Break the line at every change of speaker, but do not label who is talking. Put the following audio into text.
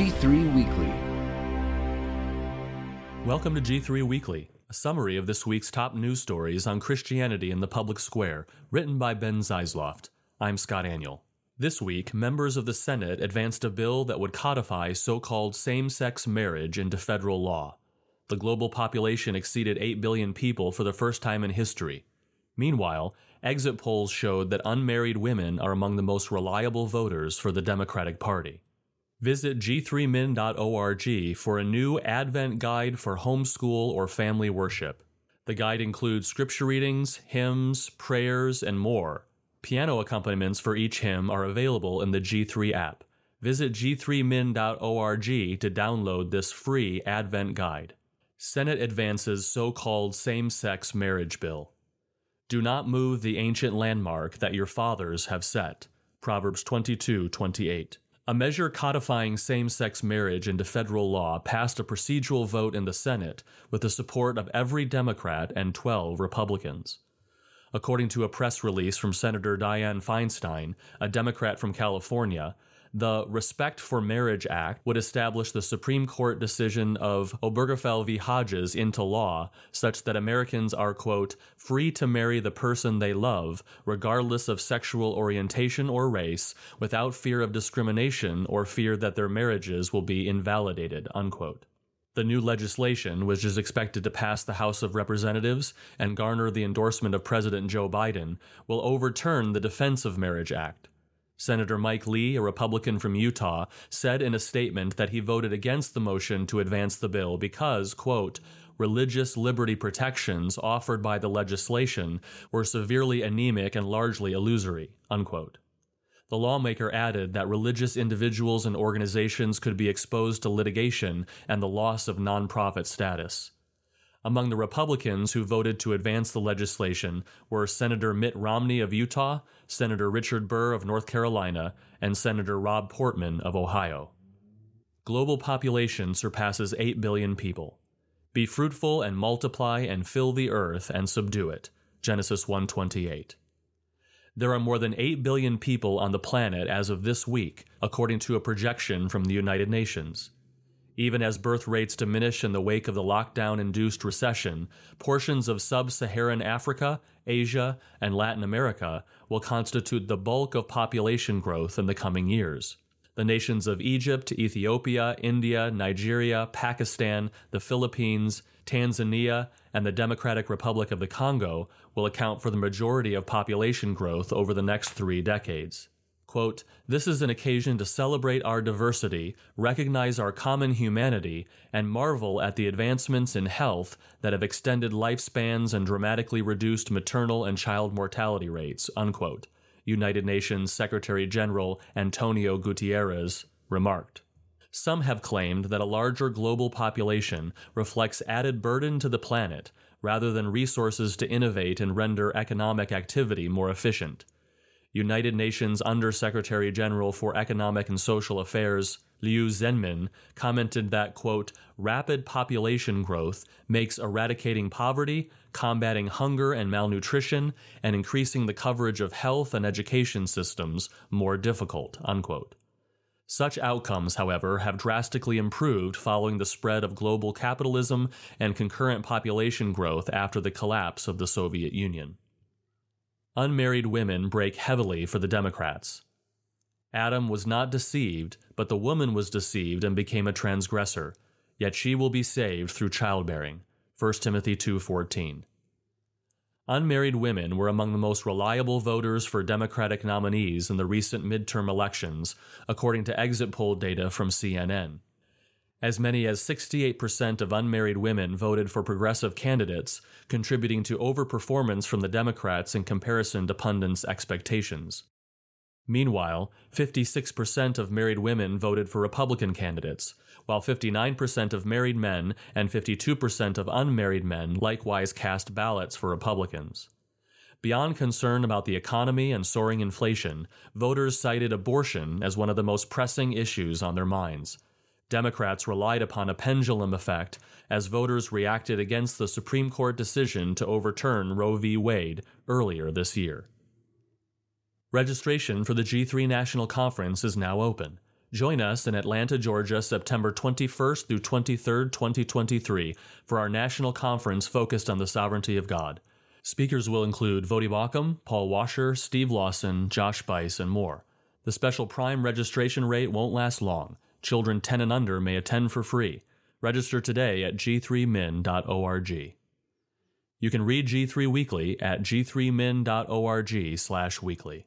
G3 Weekly.
Welcome to G3 Weekly, a summary of this week's top news stories on Christianity in the public square, written by Ben Zeisloft. I'm Scott Aniol. This week, members of the Senate advanced a bill that would codify so called same sex marriage into federal law. The global population exceeded 8 billion people for the first time in history. Meanwhile, exit polls showed that unmarried women are among the most reliable voters for the Democratic Party. Visit g3min.org for a new Advent guide for homeschool or family worship. The guide includes scripture readings, hymns, prayers, and more. Piano accompaniments for each hymn are available in the G3 app. Visit g3min.org to download this free Advent guide. Senate advances so called same sex marriage bill. Do not move the ancient landmark that your fathers have set. Proverbs 22 28. A measure codifying same sex marriage into federal law passed a procedural vote in the Senate with the support of every Democrat and 12 Republicans. According to a press release from Senator Dianne Feinstein, a Democrat from California, the Respect for Marriage Act would establish the Supreme Court decision of Obergefell v. Hodges into law, such that Americans are, quote, free to marry the person they love, regardless of sexual orientation or race, without fear of discrimination or fear that their marriages will be invalidated, unquote. The new legislation, which is expected to pass the House of Representatives and garner the endorsement of President Joe Biden, will overturn the Defense of Marriage Act. Senator Mike Lee, a Republican from Utah, said in a statement that he voted against the motion to advance the bill because, quote, religious liberty protections offered by the legislation were severely anemic and largely illusory, unquote. The lawmaker added that religious individuals and organizations could be exposed to litigation and the loss of nonprofit status. Among the Republicans who voted to advance the legislation were Senator Mitt Romney of Utah, Senator Richard Burr of North Carolina, and Senator Rob Portman of Ohio. Global population surpasses 8 billion people. Be fruitful and multiply and fill the earth and subdue it. Genesis 128. There are more than 8 billion people on the planet as of this week, according to a projection from the United Nations. Even as birth rates diminish in the wake of the lockdown induced recession, portions of sub Saharan Africa, Asia, and Latin America will constitute the bulk of population growth in the coming years. The nations of Egypt, Ethiopia, India, Nigeria, Pakistan, the Philippines, Tanzania, and the Democratic Republic of the Congo will account for the majority of population growth over the next three decades. Quote, This is an occasion to celebrate our diversity, recognize our common humanity, and marvel at the advancements in health that have extended lifespans and dramatically reduced maternal and child mortality rates, unquote, United Nations Secretary General Antonio Guterres remarked. Some have claimed that a larger global population reflects added burden to the planet rather than resources to innovate and render economic activity more efficient. United Nations Undersecretary General for Economic and Social Affairs, Liu Zhenmin, commented that, quote, rapid population growth makes eradicating poverty, combating hunger and malnutrition, and increasing the coverage of health and education systems more difficult, unquote. Such outcomes, however, have drastically improved following the spread of global capitalism and concurrent population growth after the collapse of the Soviet Union. Unmarried women break heavily for the Democrats. Adam was not deceived, but the woman was deceived and became a transgressor, yet she will be saved through childbearing. 1 Timothy 2:14. Unmarried women were among the most reliable voters for Democratic nominees in the recent midterm elections, according to exit poll data from CNN. As many as 68% of unmarried women voted for progressive candidates, contributing to overperformance from the Democrats in comparison to pundits' expectations. Meanwhile, 56% of married women voted for Republican candidates, while 59% of married men and 52% of unmarried men likewise cast ballots for Republicans. Beyond concern about the economy and soaring inflation, voters cited abortion as one of the most pressing issues on their minds. Democrats relied upon a pendulum effect as voters reacted against the Supreme Court decision to overturn Roe v. Wade earlier this year. Registration for the G3 National Conference is now open. Join us in Atlanta, Georgia, September 21st through 23rd, 2023, for our national conference focused on the sovereignty of God. Speakers will include Voddie Baucham, Paul Washer, Steve Lawson, Josh Buice, and more. The special Prime registration rate won't last long. Children 10 and under may attend for free. Register today at g3min.org. You can read G3 Weekly at g3min.org/weekly.